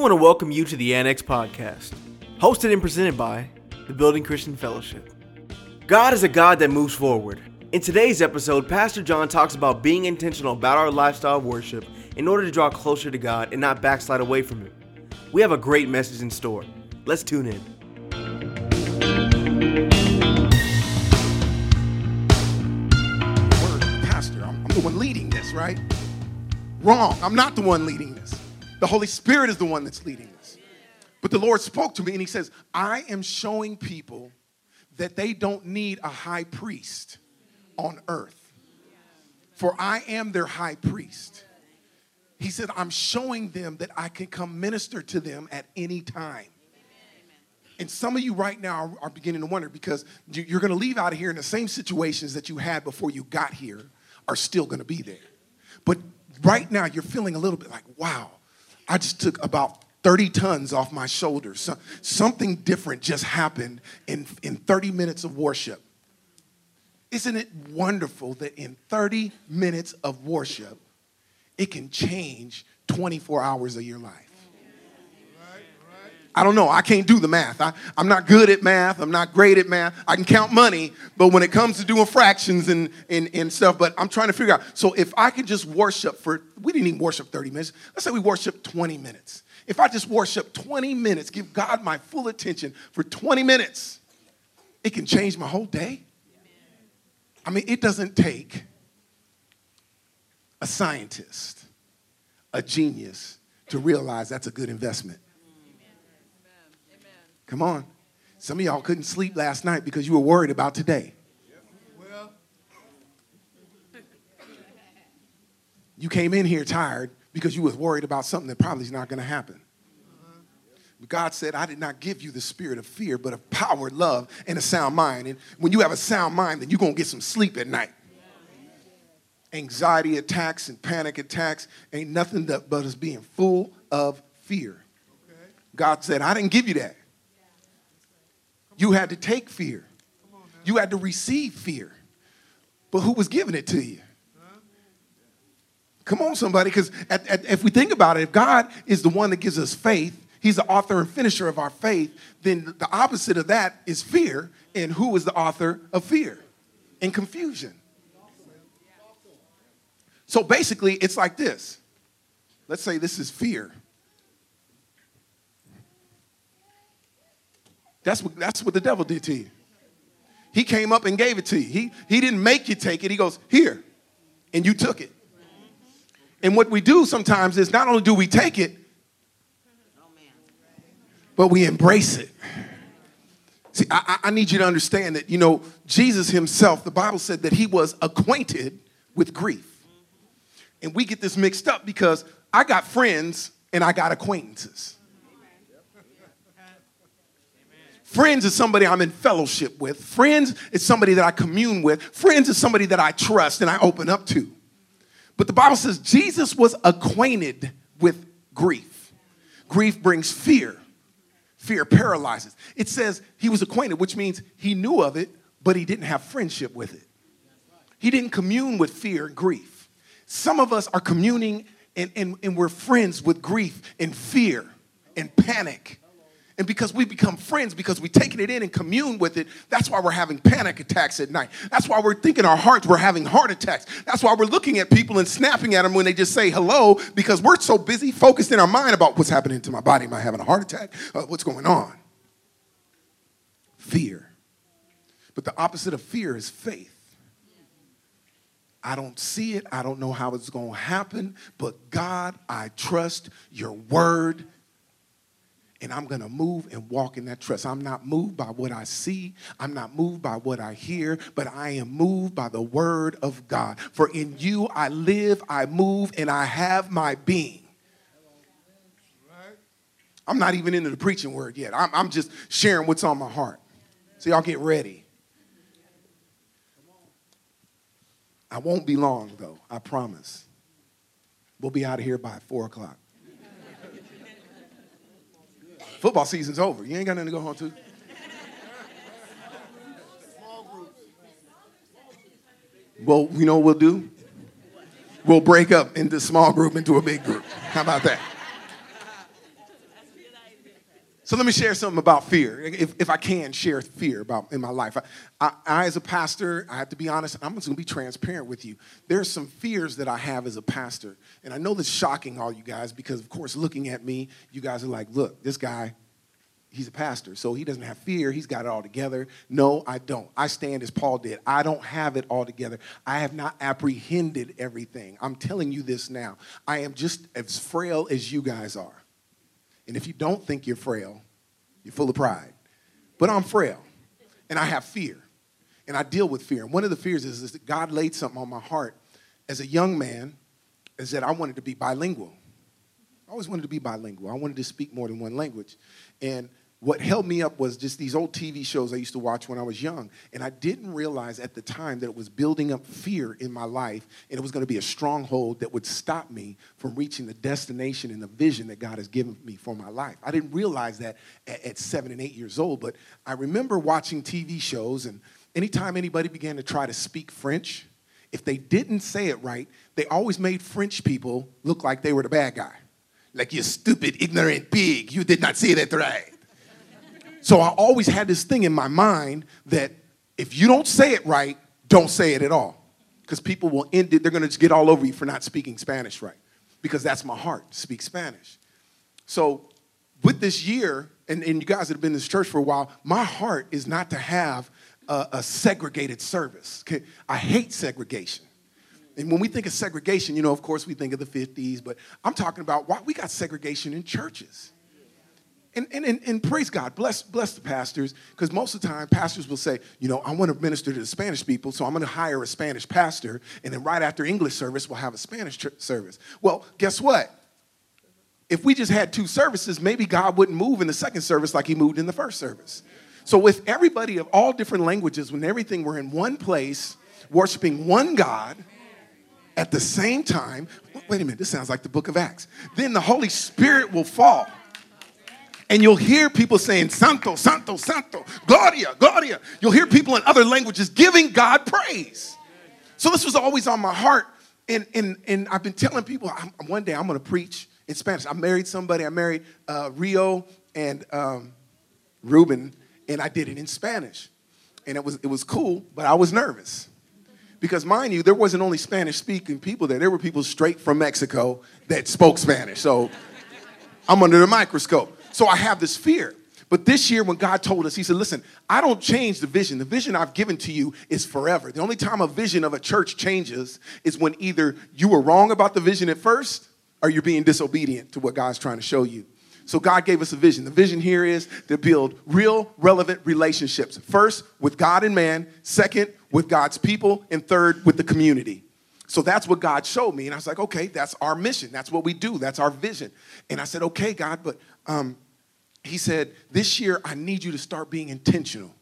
want to welcome you to the Annex Podcast, hosted and presented by the Building Christian Fellowship. God is a God that moves forward. In today's episode, Pastor John talks about being intentional about our lifestyle of worship in order to draw closer to God and not backslide away from Him. We have a great message in store. Let's tune in. word, pastor. I'm, I'm the one leading this, right? Wrong. I'm not the one leading this. The Holy Spirit is the one that's leading us. But the Lord spoke to me and He says, I am showing people that they don't need a high priest on earth, for I am their high priest. He said, I'm showing them that I can come minister to them at any time. And some of you right now are, beginning to wonder because you- you're going to leave out of here in the same situations that you had before you got here are still going to be there. But right now you're feeling a little bit like, wow, I just took about 30 tons off my shoulders. So, something different just happened in, in 30 minutes of worship. Isn't it wonderful that in 30 minutes of worship, it can change 24 hours of your life? I don't know. I can't do the math. I, I'm not good at math. I'm not great at math. I can count money, but when it comes to doing fractions and, and, and stuff, but I'm trying to figure out. So if I could just worship for, we didn't even worship 30 minutes. Let's say we worship 20 minutes. If I just worship 20 minutes, give God my full attention for 20 minutes, it can change my whole day. I mean, it doesn't take a scientist, a genius, to realize that's a good investment. Come on. Some of y'all couldn't sleep last night because you were worried about today. Well, you came in here tired because you was worried about something that probably is not going to happen. But God said, I did not give you the spirit of fear, but of power, love, and a sound mind. And when you have a sound mind, then you're going to get some sleep at night. Anxiety attacks and panic attacks ain't nothing but us being full of fear. God said, I didn't give you that. You had to take fear. You had to receive fear. But who was giving it to you? Come on, somebody, because if we think about it, if God is the one that gives us faith, He's the author and finisher of our faith, then the opposite of that is fear. And who is the author of fear? And confusion. So basically, it's like this. Let's say this is fear. That's what, that's what the devil did to you. He came up and gave it to you. He, he didn't make you take it. He goes, Here. And you took it. And what we do sometimes is not only do we take it, but we embrace it. See, I, I I need you to understand that, you know, Jesus himself, the Bible said that he was acquainted with grief. And we get this mixed up because I got friends and I got acquaintances. Friends is somebody I'm in fellowship with. Friends is somebody that I commune with. Friends is somebody that I trust and I open up to. But the Bible says Jesus was acquainted with grief. Grief brings fear. Fear paralyzes. It says he was acquainted, which means he knew of it, but he didn't have friendship with it. He didn't commune with fear and grief. Some of us are communing and, and, and we're friends with grief and fear and panic. And because we become friends, because we taken it in and commune with it, that's why we're having panic attacks at night. That's why we're thinking our hearts, we're having heart attacks. That's why we're looking at people and snapping at them when they just say hello, because we're so busy focused in our mind about what's happening to my body. Am I having a heart attack? Uh, what's going on? Fear. But the opposite of fear is faith. I don't see it. I don't know how it's going to happen. But God, I trust your word. And I'm going to move and walk in that trust. I'm not moved by what I see. I'm not moved by what I hear, but I am moved by the word of God. For in you I live, I move, and I have my being. I'm not even into the preaching word yet. I'm, I'm just sharing what's on my heart. So y'all get ready. I won't be long, though, I promise. We'll be out of here by 4 o'clock. Football season's over. You ain't got nothing to go home to. Well, you know what we'll do? We'll break up into small group into a big group. How about that? So let me share something about fear, if, if I can share fear about in my life. I, I, I, as a pastor, I have to be honest, I'm just gonna be transparent with you. There's some fears that I have as a pastor. And I know this is shocking all you guys because, of course, looking at me, you guys are like, look, this guy, he's a pastor, so he doesn't have fear. He's got it all together. No, I don't. I stand as Paul did. I don't have it all together. I have not apprehended everything. I'm telling you this now. I am just as frail as you guys are. And if you don't think you're frail, you're full of pride. But I'm frail and I have fear and I deal with fear. And one of the fears is, is that God laid something on my heart as a young man is that I wanted to be bilingual. I always wanted to be bilingual. I wanted to speak more than one language. And what held me up was just these old TV shows I used to watch when I was young. And I didn't realize at the time that it was building up fear in my life and it was going to be a stronghold that would stop me from reaching the destination and the vision that God has given me for my life. I didn't realize that at, at seven and eight years old, but I remember watching TV shows and anytime anybody began to try to speak French, if they didn't say it right, they always made French people look like they were the bad guy. Like, you stupid, ignorant pig, you did not say that right. So I always had this thing in my mind that if you don't say it right, don't say it at all. Because people will end it, they're gonna just get all over you for not speaking Spanish right. Because that's my heart, speak Spanish. So with this year, and, and you guys that have been in this church for a while, my heart is not to have a, a segregated service. Okay? I hate segregation. And when we think of segregation, you know, of course, we think of the 50s, but I'm talking about why we got segregation in churches. And, and, and, and, praise God, bless, bless the pastors, because most of the time pastors will say, you know, I want to minister to the Spanish people, so I'm going to hire a Spanish pastor, and then right after English service, we'll have a Spanish service. Well, guess what? If we just had two services, maybe God wouldn't move in the second service like he moved in the first service. So, with everybody of all different languages, when everything were in one place, worshiping one God at the same time, wait a minute, this sounds like the book of Acts. Then the Holy Spirit will fall and you'll hear people saying, Santo, Santo, Santo, Gloria, Gloria. You'll hear people in other languages giving God praise. So this was always on my heart. And, and, and I've been telling people, one day I'm going to preach in Spanish. I married somebody, I married uh, Rio and um, Ruben, and I did it in Spanish. And it was, it was cool, but I was nervous. Because, mind you, there wasn't only Spanish speaking people there, there were people straight from Mexico that spoke Spanish. So I'm under the microscope. So I have this fear. But this year, when God told us, He said, Listen, I don't change the vision. The vision I've given to you is forever. The only time a vision of a church changes is when either you were wrong about the vision at first or you're being disobedient to what God's trying to show you. So God gave us a vision. The vision here is to build real, relevant relationships. First, with God and man. Second, with God's people. And third, with the community. So that's what God showed me. And I was like, okay, that's our mission. That's what we do. That's our vision. And I said, okay, God, but um, he said, This year, I need you to start being intentional.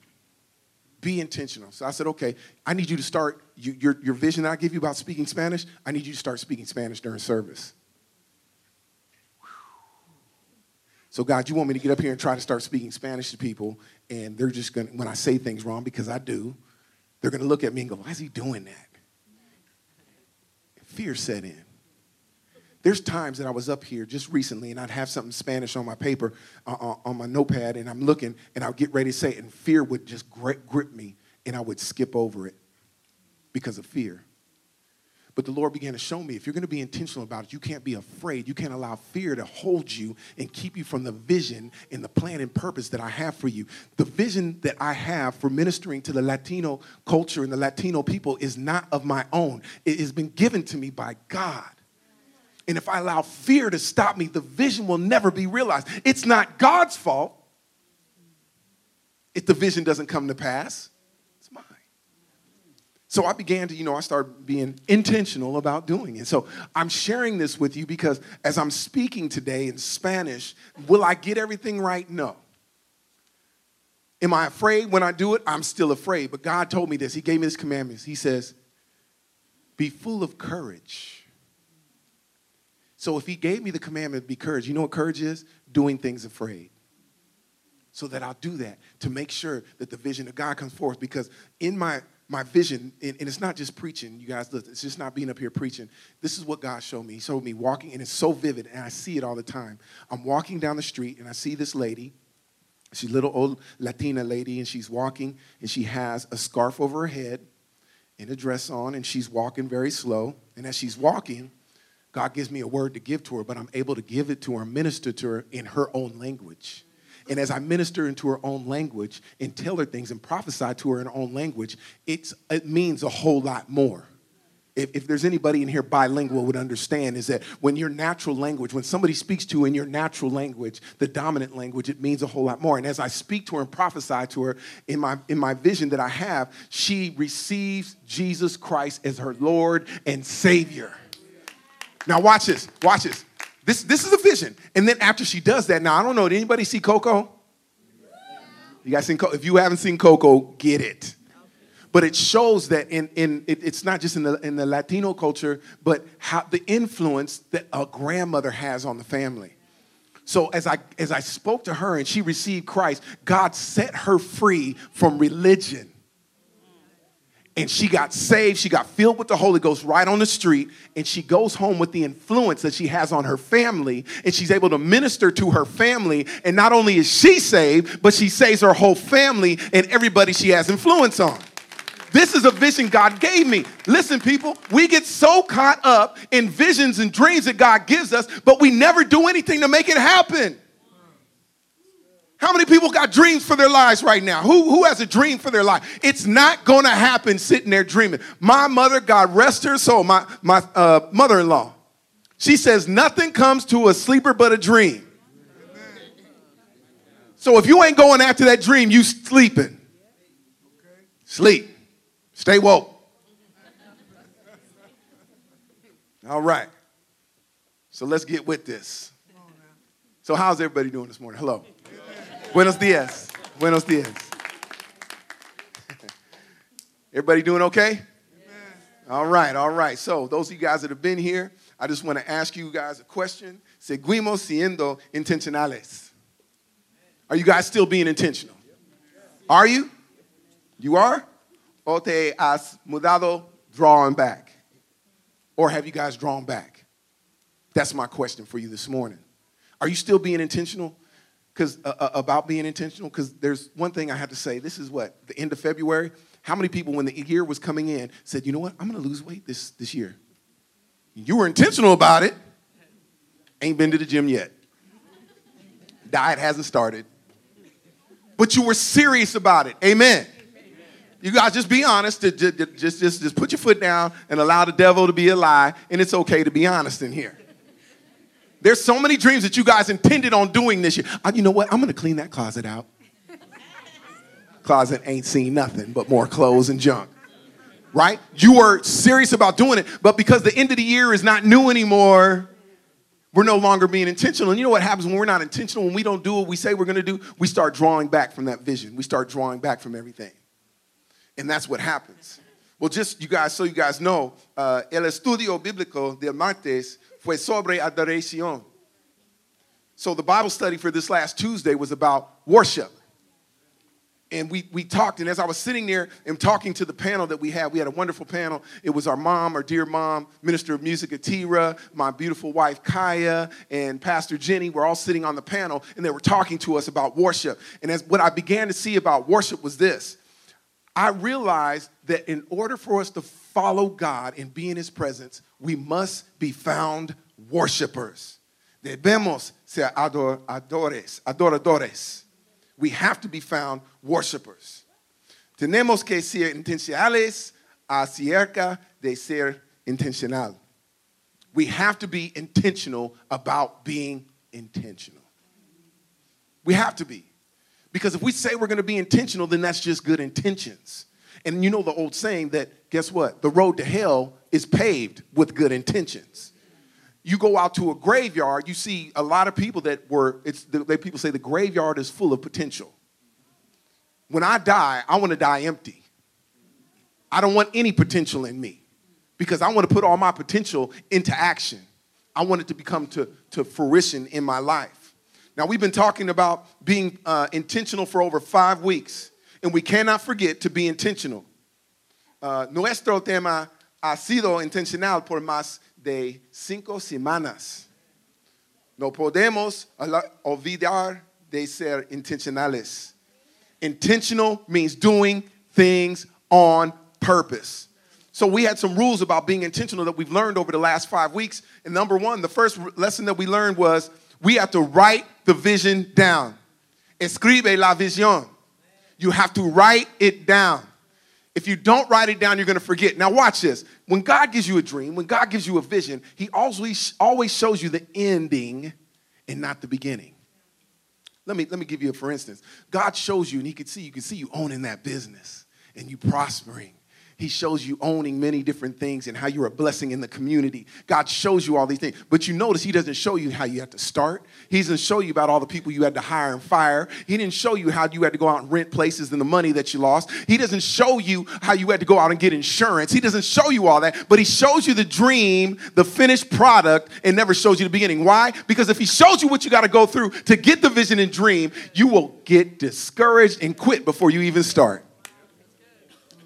Be intentional. So I said, Okay, I need you to start you, your, your vision I give you about speaking Spanish. I need you to start speaking Spanish during service. So, God, you want me to get up here and try to start speaking Spanish to people, and they're just gonna, when I say things wrong, because I do, they're gonna look at me and go, Why is he doing that? Fear set in. There's times that I was up here just recently and I'd have something Spanish on my paper, uh, uh on my notepad, and I'm looking and I'll get ready to say it, and fear would just grip me and I would skip over it because of fear. But the Lord began to show me if you're going to be intentional about it, you can't be afraid. You can't allow fear to hold you and keep you from the vision and the plan and purpose that I have for you. The vision that I have for ministering to the Latino culture and the Latino people is not of my own, it has been given to me by God. And if I allow fear to stop me, the vision will never be realized. It's not God's fault if the vision doesn't come to pass. It's mine. So I began to, you know, I started being intentional about doing it. So I'm sharing this with you because as I'm speaking today in Spanish, will I get everything right? No. Am I afraid when I do it? I'm still afraid. But God told me this. He gave me this commandments. He says, Be full of courage so if he gave me the commandment to be courage, you know what courage is? Doing things afraid. So that I'll do that to make sure that the vision of God comes forth. Because in my my vision, and, it's not just preaching, you guys, listen, it's just not being up here preaching. This is what God showed me. He showed me walking, and it's so vivid, and I see it all the time. I'm walking down the street, and I see this lady, She's a little old Latina lady, and she's walking, and she has a scarf over her head and a dress on, and she's walking very slow. And as she's walking, God gives me a word to give to her, but I'm able to give it to her, minister to her in her own language. And as I minister into her own language and tell her things and prophesy to her in her own language, it's, it means a whole lot more. If, if there's anybody in here bilingual would understand is that when your natural language, when somebody speaks to you in your natural language, the dominant language, it means a whole lot more. And as I speak to her and prophesy to her in my, in my vision that I have, she receives Jesus Christ as her Lord and Savior. Now watch this, watch this. This, this is a vision. And then after she does that, now I don't know, did anybody see Coco? You guys seen Coco? If you haven't seen Coco, get it. But it shows that in, in it, it's not just in the, in the Latino culture, but how the influence that a grandmother has on the family. So as I as I spoke to her and she received Christ, God set her free from religion and she got saved. She got filled with the Holy Ghost right on the street, and she goes home with the influence that she has on her family, and she's able to minister to her family. And not only is she saved, but she saves her whole family and everybody she has influence on. This is a vision God gave me. Listen, people, we get so caught up in visions and dreams that God gives us, but we never do anything to make it happen. How many people got dreams for their lives right now? Who, who has a dream for their life? It's not going to happen sitting there dreaming. My mother, God rest her soul, my, my uh, mother in law, she says, nothing comes to a sleeper but a dream. So if you ain't going after that dream, you sleeping. Sleep. Stay woke. All right. So let's get with this. So how's everybody doing this morning? Hello. Buenos dias. Buenos dias. Everybody doing okay? All right, all right. So, those of you guys that have been here, I just want to ask you guys a question. Seguimos siendo intencionales. Are you guys still being intentional? Are you? You are? O te has mudado, drawing back? Or have you guys drawn back? That's my question for you this morning. Are you still being intentional? Because uh, uh, about being intentional because there's one thing i have to say. This is what the end of february how many people when the year was coming in said you know what? I'm going to lose weight this, this year. You were intentional about it. Ain't been to the gym yet. Diet hasn't started. But you were serious about it. Amen. You guys just be honest. Just, just, just, just put your foot down and allow the devil to be a lie and it's okay to be honest in here there's so many dreams that you guys intended on doing this year. Uh, you know what? I'm going to clean that closet out. closet ain't seen nothing but more clothes and junk. Right? You were serious about doing it, but because the end of the year is not new anymore, we're no longer being intentional. And you know what happens when we're not intentional, when we don't do what we say we're going to do? We start drawing back from that vision. We start drawing back from everything. And that's what happens. Well, just you guys, so you guys know, uh, el estudio bíblico del martes fue sobre adoración. So the Bible study for this last Tuesday was about worship. And we, we talked, and as I was sitting there and talking to the panel that we had, we had a wonderful panel. It was our mom, our dear mom, Minister of Music Atira, my beautiful wife Kaya, and Pastor Jenny were all sitting on the panel, and they were talking to us about worship. And as what I began to see about worship was this I realized that in order for us to follow God and be in His presence, we must be found worshipers. Debemos ser ador, adores, adoradores. We have to be found worshipers. Tenemos que ser intencionales acerca de ser intencional. We have to be intentional about being intentional. We have to be. Because if we say we're going to be intentional, then that's just good intentions. And you know the old saying that, guess what? The road to hell is paved with good intentions. You go out to a graveyard, you see a lot of people that were, it's, they, people say the graveyard is full of potential. When I die, I want to die empty. I don't want any potential in me because I want to put all my potential into action. I want it to become to, to fruition in my life. Now, we've been talking about being uh, intentional for over five weeks and we cannot forget to be intentional. Uh, nuestro tema ha sido intencional por más de cinco semanas. No podemos olvidar de ser intencionales. Intentional means doing things on purpose. So we had some rules about being intentional that we've learned over the last five weeks. And number one, the first lesson that we learned was we have to write the vision down. Escribe la visión. You have to write it down. If you don't write it down, you're going to forget. Now, watch this. When God gives you a dream, when God gives you a vision, He always, always shows you the ending and not the beginning. Let me, let me give you a for instance. God shows you, and He can see, you can see you owning that business and you prospering he shows you owning many different things and how you're a blessing in the community. God shows you all these things. But you notice He doesn't show you how you have to start. He doesn't show you about all the people you had to hire and fire. He didn't show you how you had to go out and rent places and the money that you lost. He doesn't show you how you had to go out and get insurance. He doesn't show you all that. But He shows you the dream, the finished product, and never shows you the beginning. Why? Because if He shows you what you got to go through to get the vision and dream, you will get discouraged and quit before you even start.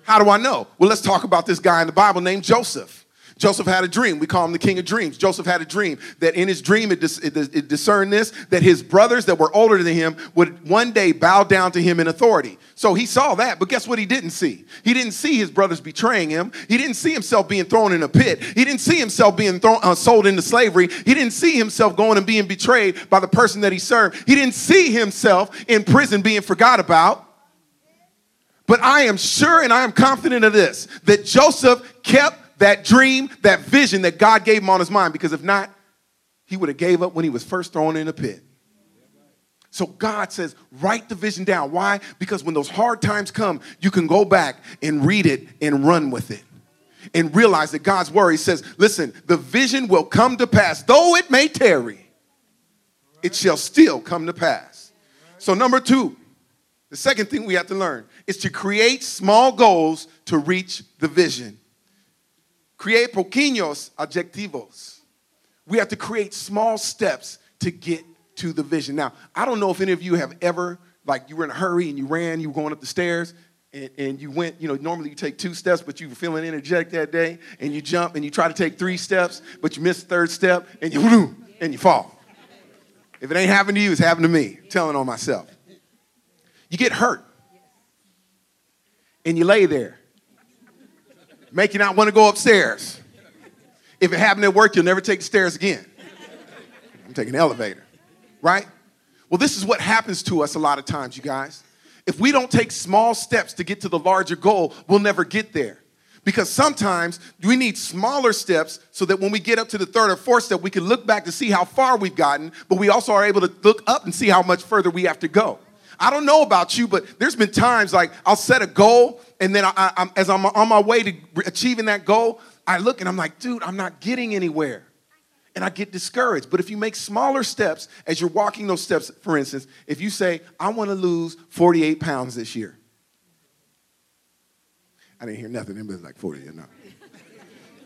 How do I know? Well, let's talk about this guy in the Bible named Joseph. Joseph had a dream. We call him the king of dreams. Joseph had a dream that in his dream, it, dis- it, it, discerned this that his brothers that were older than him would one day bow down to him in authority. So he saw that, but guess what he didn't see? He didn't see his brothers betraying him. He didn't see himself being thrown in a pit. He didn't see himself being thrown, uh, sold into slavery. He didn't see himself going and being betrayed by the person that he served. He didn't see himself in prison being forgot about. But I am sure and I am confident of this that Joseph kept that dream, that vision that God gave him on his mind, because if not, he would have gave up when he was first thrown in the pit. So God says, write the vision down. Why? Because when those hard times come, you can go back and read it and run with it. And realize that God's word says, listen, the vision will come to pass. Though it may tarry, it shall still come to pass. So, number two, the second thing we have to learn is to create small goals to reach the vision. Create pequeños objetivos. We have to create small steps to get to the vision. Now, I don't know if any of you have ever, like, you were in a hurry and you ran, you were going up the stairs, and, and, you went, you know, normally you take two steps, but you were feeling energetic that day, and you jump and you try to take three steps, but you miss the third step, and you and you fall. If it ain't happened to you, it's happened to me. Telling on myself. You get hurt. And you lay there, make you not want to go upstairs. If it happened at work, you'll never take the stairs again. I'm taking the elevator, right? Well, this is what happens to us a lot of times, you guys. If we don't take small steps to get to the larger goal, we'll never get there. Because sometimes we need smaller steps so that when we get up to the third or fourth step, we can look back to see how far we've gotten, but we also are able to look up and see how much further we have to go. I don't know about you, but there's been times like I'll set a goal, and then I, I, as I'm on my way to achieving that goal, I look and I'm like, dude, I'm not getting anywhere. And I get discouraged. But if you make smaller steps as you're walking those steps, for instance, if you say, I want to lose 48 pounds this year. I didn't hear nothing. Was like 40, no.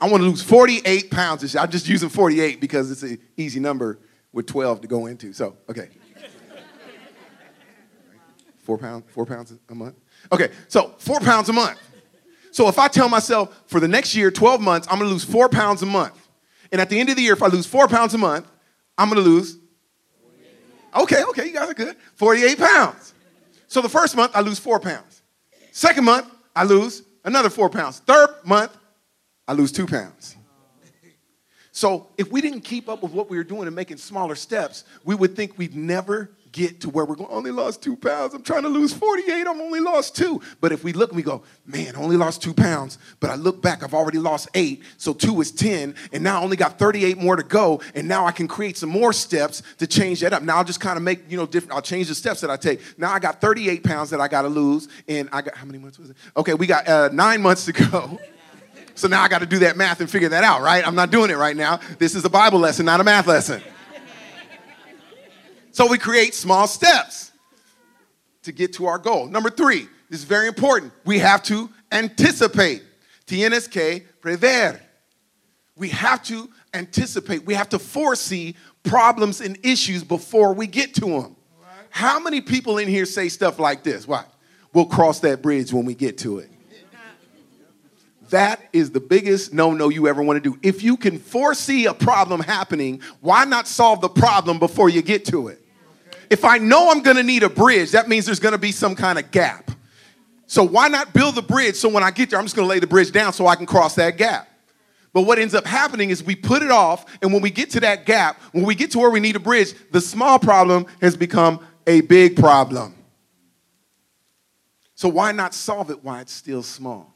I want to lose 48 pounds this year. I'm just using 48 because it's an easy number with 12 to go into. So, okay. Four pounds, four pounds a month? Okay, so four pounds a month. So if I tell myself for the next year, 12 months, I'm gonna lose four pounds a month. And at the end of the year, if I lose four pounds a month, I'm gonna lose. Okay, okay, you guys are good. 48 pounds. So the first month, I lose four pounds. Second month, I lose another four pounds. Third month, I lose two pounds. So if we didn't keep up with what we were doing and making smaller steps, we would think we'd never get to where we're going. Only lost two pounds. I'm trying to lose 48. I'm only lost two. But if we look and we go, man, only lost two pounds. But I look back, I've already lost eight. So two is 10. And now I only got 38 more to go. And now I can create some more steps to change that up. Now I'll just kind of make, you know, different. I'll change the steps that I take. Now I got 38 pounds that I got to lose. And I got, how many months was it? Okay, we got uh, nine months to go. So now I got to do that math and figure that out, right? I'm not doing it right now. This is a Bible lesson, not a math lesson. So we create small steps to get to our goal. Number three, this is very important. We have to anticipate. Tienes que prever. We have to anticipate. We have to foresee problems and issues before we get to them. How many people in here say stuff like this? What? We'll cross that bridge when we get to it. That is the biggest no no you ever want to do. If you can foresee a problem happening, why not solve the problem before you get to it? If I know I'm gonna need a bridge, that means there's gonna be some kind of gap. So why not build the bridge so when I get there, I'm just gonna lay the bridge down so I can cross that gap? But what ends up happening is we put it off, and when we get to that gap, when we get to where we need a bridge, the small problem has become a big problem. So why not solve it while it's still small?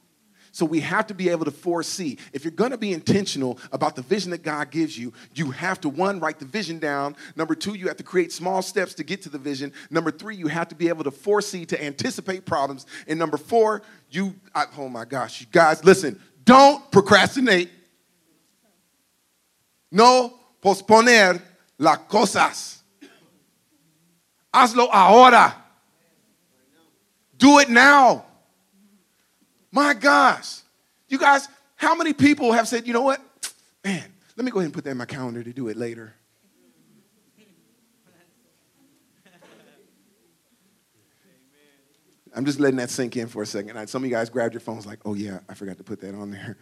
So we have to be able to foresee. If you're going to be intentional about the vision that God gives you, you have to one write the vision down. Number 2, you have to create small steps to get to the vision. Number 3, you have to be able to foresee to anticipate problems. And number 4, you I, oh my gosh, you guys listen, don't procrastinate no posponer las cosas. Hazlo ahora. Do it now. My gosh. You guys, how many people have said, you know what? Man, let me go ahead and put that in my calendar to do it later. I'm just letting that sink in for a second. Some of you guys grabbed your phones like, oh yeah, I forgot to put that on there.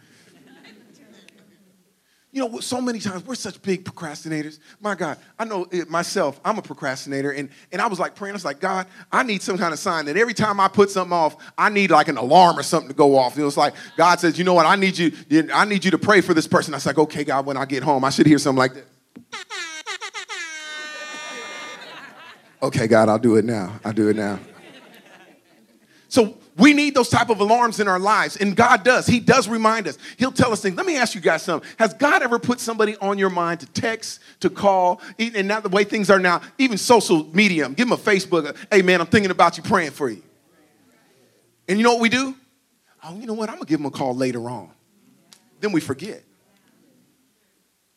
You know, so many times we're such big procrastinators. My God, I know it myself, I'm a procrastinator. And, and I was like praying, I was like, God, I need some kind of sign that every time I put something off, I need like an alarm or something to go off. It was like, God says, you know what, I need you, I need you to pray for this person. I was like, okay, God, when I get home, I should hear something like this. okay, God, I'll do it now. I'll do it now. So we need those type of alarms in our lives, and God does. He does remind us. He'll tell us things. Let me ask you guys something. Has God ever put somebody on your mind to text, to call, and now the way things are now, even social media, give them a Facebook, uh, hey man, I'm thinking about you, praying for you. And you know what we do? Oh, you know what? I'm gonna give them a call later on. Then we forget.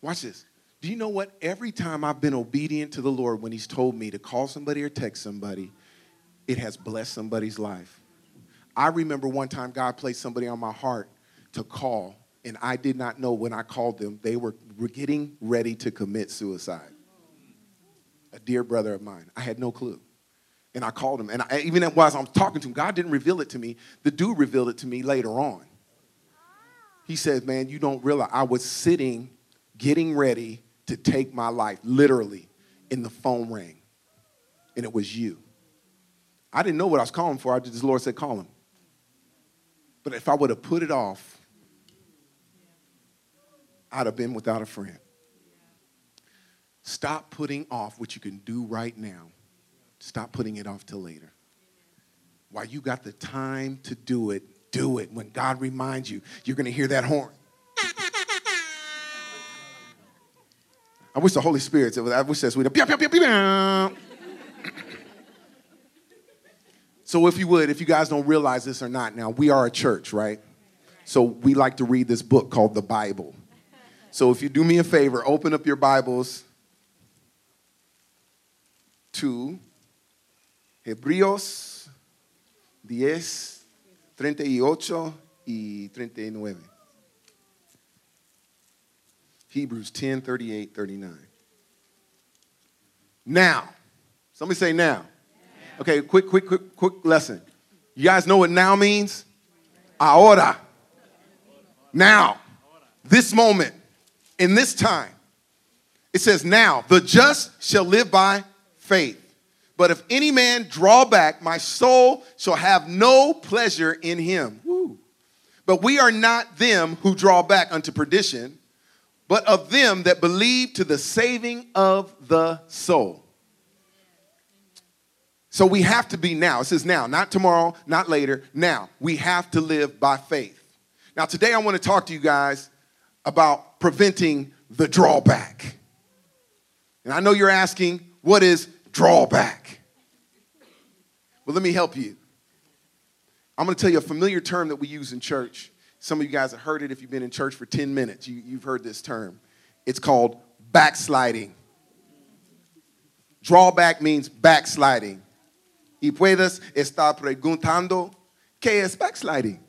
Watch this. Do you know what? Every time I've been obedient to the Lord when He's told me to call somebody or text somebody, it has blessed somebody's life. I remember one time God placed somebody on my heart to call, and I did not know when I called them, they were getting ready to commit suicide. A dear brother of mine. I had no clue. And I called him. And I, even while I was talking to him, God didn't reveal it to me. The dude revealed it to me later on. He said, Man, you don't realize I was sitting, getting ready to take my life, literally, and the phone rang. And it was you. I didn't know what I was calling for. I just, the Lord said, Call him. But if I would have put it off, I'd have been without a friend. Stop putting off what you can do right now. Stop putting it off till later. While you got the time to do it, do it. When God reminds you, you're going to hear that horn. I wish the Holy Spirit, I wish that's we'd so, if you would, if you guys don't realize this or not, now we are a church, right? So, we like to read this book called the Bible. So, if you do me a favor, open up your Bibles to Hebreos 10, 38 y 39. Hebrews 10, 38, 39. Now, somebody say now. Okay, quick, quick, quick, quick lesson. You guys know what now means? Ahora. Now. This moment. In this time. It says, Now, the just shall live by faith. But if any man draw back, my soul shall have no pleasure in him. Woo. But we are not them who draw back unto perdition, but of them that believe to the saving of the soul. So we have to be now. It says now, not tomorrow, not later, now. We have to live by faith. Now, today I want to talk to you guys about preventing the drawback. And I know you're asking, what is drawback? Well, let me help you. I'm going to tell you a familiar term that we use in church. Some of you guys have heard it if you've been in church for 10 minutes. You, have heard this term. It's called backsliding. Drawback means backsliding y puedes estar preguntando, ¿qué es backsliding?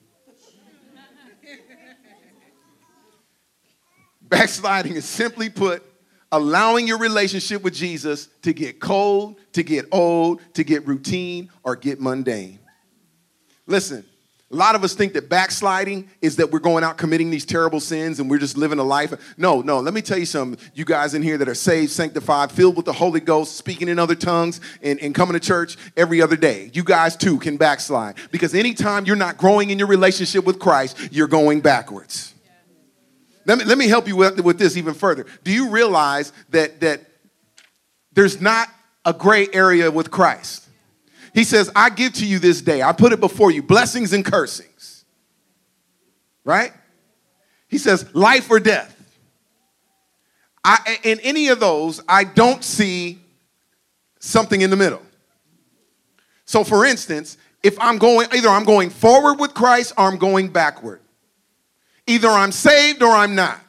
backsliding is simply put, allowing your relationship with Jesus to get cold, to get old, to get routine, or get mundane. Listen, A lot of us think that backsliding is that we're going out committing these terrible sins and we're just living a life. No, no, let me tell you something. You guys in here that are saved, sanctified, filled with the Holy Ghost, speaking in other tongues, and, and coming to church every other day, you guys too can backslide. Because anytime you're not growing in your relationship with Christ, you're going backwards. Let me, let me help you with, with this even further. Do you realize that, that there's not a gray area with Christ? He says, I give to you this day, I put it before you, blessings and cursings. Right? He says, life or death. I, in any of those, I don't see something in the middle. So, for instance, if I'm going, either I'm going forward with Christ or I'm going backward. Either I'm saved or I'm not.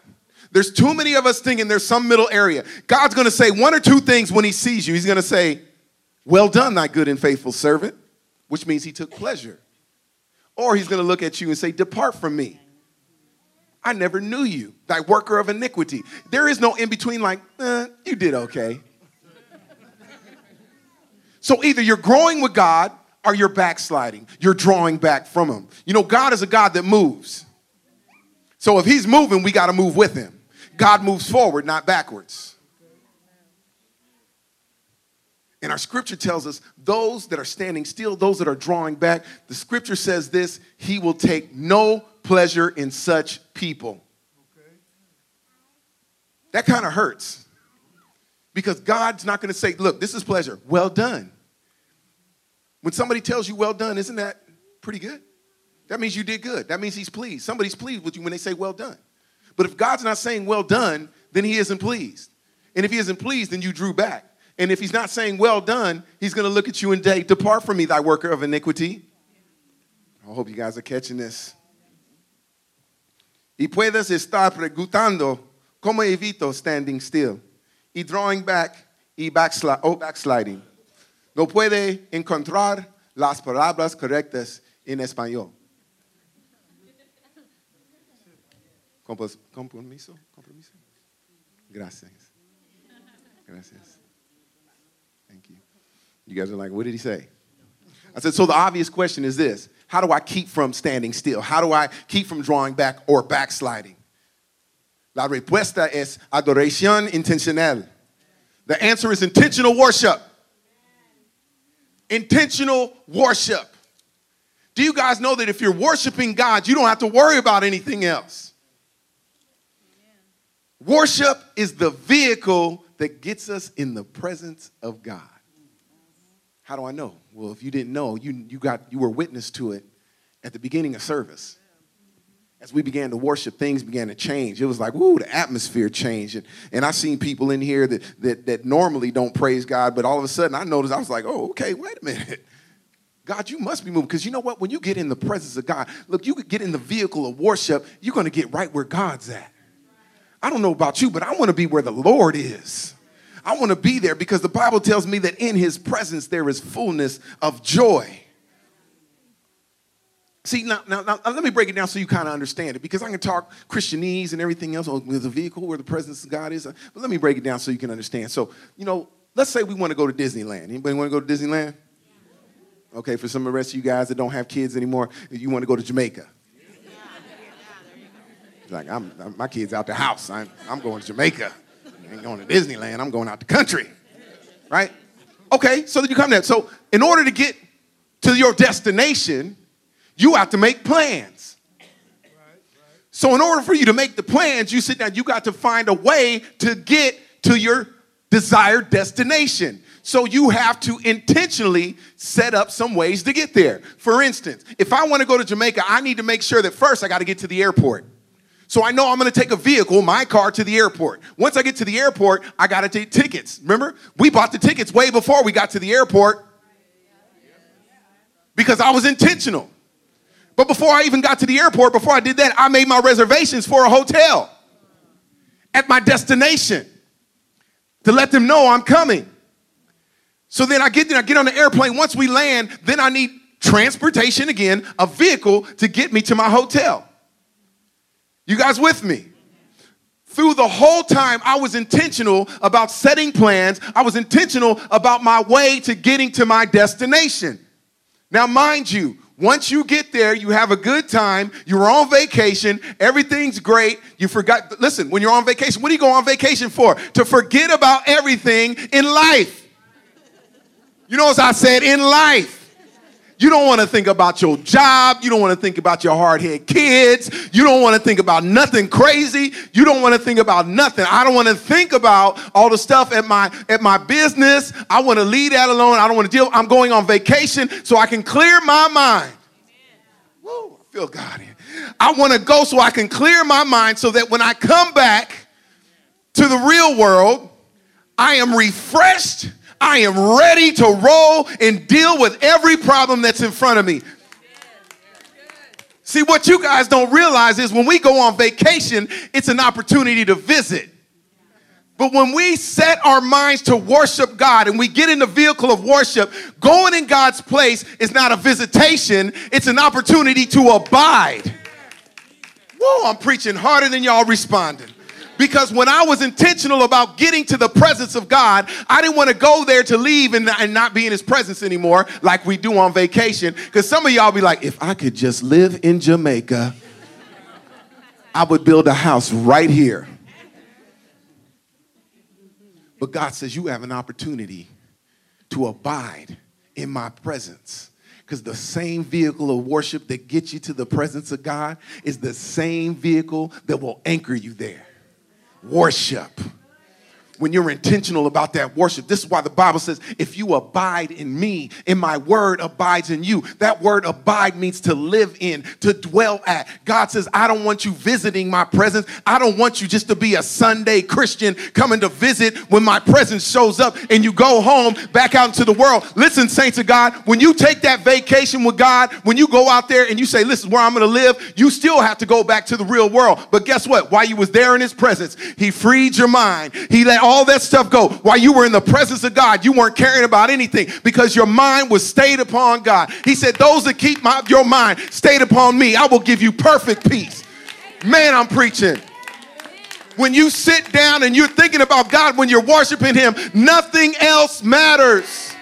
There's too many of us thinking there's some middle area. God's gonna say one or two things when He sees you. He's gonna say, well done, thy good and faithful servant, which means he took pleasure. Or he's going to look at you and say, Depart from me. I never knew you, thy worker of iniquity. There is no in between, like, eh, you did okay. so either you're growing with God or you're backsliding. You're drawing back from him. You know, God is a God that moves. So if he's moving, we got to move with him. God moves forward, not backwards. And our scripture tells us those that are standing still, those that are drawing back, the scripture says this He will take no pleasure in such people. Okay. That kind of hurts because God's not going to say, Look, this is pleasure. Well done. When somebody tells you well done, isn't that pretty good? That means you did good. That means He's pleased. Somebody's pleased with you when they say well done. But if God's not saying well done, then He isn't pleased. And if He isn't pleased, then you drew back. And if he's not saying, well done, he's going to look at you and say, depart from me, thy worker of iniquity. I hope you guys are catching this. Y puedes estar preguntando, ¿cómo evito standing still? Y drawing back y backsli oh, backsliding. No puede encontrar las palabras correctas en español. Compromiso, compromiso. Gracias. Gracias. You guys are like, what did he say? I said, so the obvious question is this How do I keep from standing still? How do I keep from drawing back or backsliding? La respuesta es adoración intencional. The answer is intentional worship. Intentional worship. Do you guys know that if you're worshiping God, you don't have to worry about anything else? Worship is the vehicle that gets us in the presence of God. How do I know? Well, if you didn't know, you, you, got, you were witness to it at the beginning of service. As we began to worship, things began to change. It was like, woo, the atmosphere changed. And, and I seen people in here that, that, that normally don't praise God, but all of a sudden I noticed, I was like, oh, okay, wait a minute. God, you must be moving. Because you know what? When you get in the presence of God, look, you could get in the vehicle of worship, you're going to get right where God's at. I don't know about you, but I want to be where the Lord is. I want to be there because the Bible tells me that in his presence there is fullness of joy. See, now, now, now let me break it down so you kind of understand it because I can talk Christianese and everything else oh, with a vehicle where the presence of God is. Uh, but let me break it down so you can understand. So, you know, let's say we want to go to Disneyland. Anybody want to go to Disneyland? Okay, for some of the rest of you guys that don't have kids anymore, you want to go to Jamaica. Like, I'm, my kid's out the house. I'm, I'm going to Jamaica ain't going to Disneyland. I'm going out the country. Right? Okay, so then you come there. So, in order to get to your destination, you have to make plans. So, in order for you to make the plans, you sit down, you got to find a way to get to your desired destination. So, you have to intentionally set up some ways to get there. For instance, if I want to go to Jamaica, I need to make sure that first I got to get to the airport. So I know I'm gonna take a vehicle, my car, to the airport. Once I get to the airport, I gotta take tickets. Remember? We bought the tickets way before we got to the airport because I was intentional. But before I even got to the airport, before I did that, I made my reservations for a hotel at my destination to let them know I'm coming. So then I get there, I get on the airplane. Once we land, then I need transportation again, a vehicle to get me to my hotel. You guys with me? Through the whole time, I was intentional about setting plans. I was intentional about my way to getting to my destination. Now, mind you, Once you get there, you have a good time. You're on vacation. Everything's great. You forgot. Listen, when you're on vacation, what do you go on vacation for? To forget about everything in life. You know, as I said, in life. You don't want to think about your job. You don't want to think about your hard head kids. You don't want to think about nothing crazy. You don't want to think about nothing. I don't want to think about all the stuff at my at my business. I want to leave that alone. I don't want to deal. I'm going on vacation so I can clear my mind. Woo, I feel God here. I want to go so I can clear my mind so that when I come back to the real world, I am refreshed I am ready to roll and deal with every problem that's in front of me. See, what you guys don't realize is when we go on vacation, it's an opportunity to visit. But when we set our minds to worship God and we get in the vehicle of worship, going in God's place is not a visitation, it's an opportunity to abide. Whoa, I'm preaching harder than y'all responding. Because when I was intentional about getting to the presence of God, I didn't want to go there to leave and, and not be in his presence anymore like we do on vacation. Because some of y'all be like, if I could just live in Jamaica, I would build a house right here. But God says, you have an opportunity to abide in my presence. Because the same vehicle of worship that gets you to the presence of God is the same vehicle that will anchor you there worship when you're intentional about that worship. This is why the Bible says, if you abide in me, and my word abides in you. That word abide means to live in, to dwell at. God says, I don't want you visiting my presence. I don't want you just to be a Sunday Christian coming to visit when my presence shows up and you go home back out into the world. Listen, saints of God, when you take that vacation with God, when you go out there and you say, listen, where I'm going to live, you still have to go back to the real world. But guess what? While you was there in his presence, he freed your mind. He let all that stuff go. While you were in the presence of God, you weren't caring about anything because your mind was stayed upon God. He said, Those that keep my, your mind stayed upon me, I will give you perfect peace. Man, I'm preaching. When you sit down and you're thinking about God, when you're worshiping Him, nothing else matters.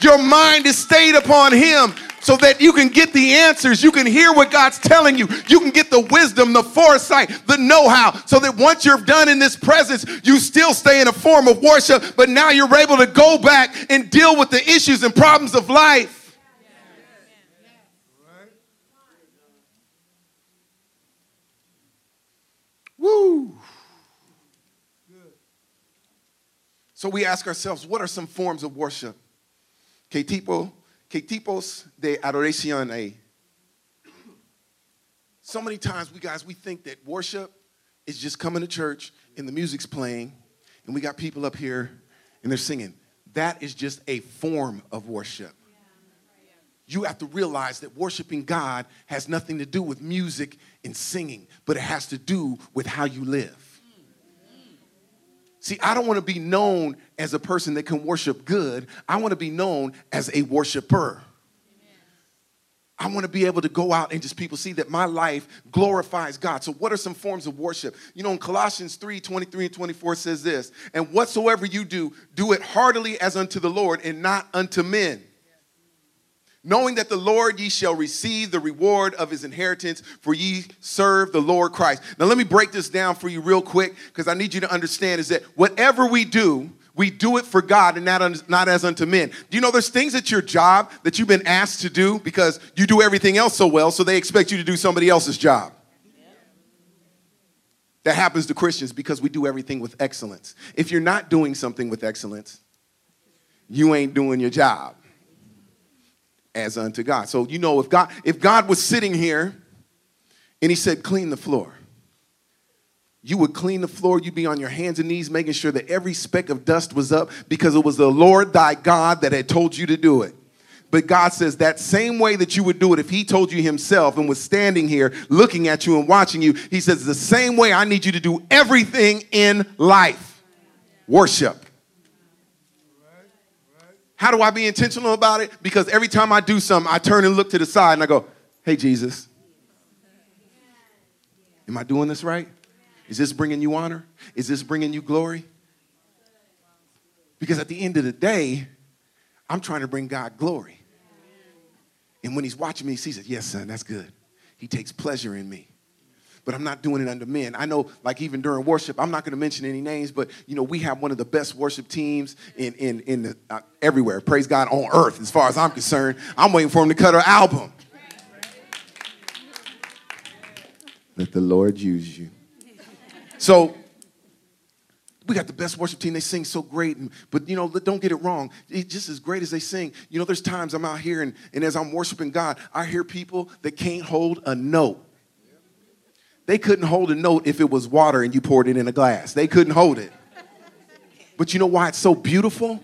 Your mind is stayed upon Him so that you can get the answers. You can hear what God's telling you. You can get the wisdom, the foresight, the know how, so that once you're done in this presence, you still stay in a form of worship, but now you're able to go back and deal with the issues and problems of life. Woo. So we ask ourselves, what are some forms of worship? Que tipo ¿Qué tipos de adoración hay? So many times we guys we think that worship is just coming to church and the music's playing and we got people up here and they're singing. That is just a form of worship. You have to realize that worshiping God has nothing to do with music and singing, but it has to do with how you live. See, I don't want to be known as a person that can worship good. I want to be known as a worshiper. I want to be able to go out and just people see that my life glorifies God. So, what are some forms of worship? You know, in Colossians 3 23 and 24 says this, and whatsoever you do, do it heartily as unto the Lord and not unto men knowing that the Lord ye shall receive the reward of his inheritance, for ye serve the Lord Christ. Now, let me break this down for you real quick because I need you to understand is that whatever we do, we do it for God and not, not as unto men. Do you know there's things at your job that you've been asked to do because you do everything else so well, so they expect you to do somebody else's job? That happens to Christians because we do everything with excellence. If you're not doing something with excellence, you ain't doing your job as unto God. So you know if God if God was sitting here and he said clean the floor. You would clean the floor, you'd be on your hands and knees making sure that every speck of dust was up because it was the Lord thy God that had told you to do it. But God says that same way that you would do it if He told you Himself and was standing here looking at you and watching you, He says, the same way I need you to do everything in life worship. How do I be intentional about it? Because every time I do something, I turn and look to the side and I go, hey, Jesus, am I doing this right? Is this bringing you honor? Is this bringing you glory? Because at the end of the day, I'm trying to bring God glory. And when he's watching me, he sees it. Yes, son, that's good. He takes pleasure in me. But I'm not doing it under men. I know, like even during worship, I'm not going to mention any names, but you know, we have one of the best worship teams in in in the, uh, everywhere. Praise God on earth, as far as I'm concerned. I'm waiting for him to cut our album. Let the Lord use you. So we got the best worship team. They sing so great. But, you know, don't get it wrong. It's just as great as they sing. You know, there's times I'm out here and, and as I'm worshiping God, I hear people that can't hold a note. They couldn't hold a note if it was water and you poured it in a glass. They couldn't hold it. But you know why it's so beautiful?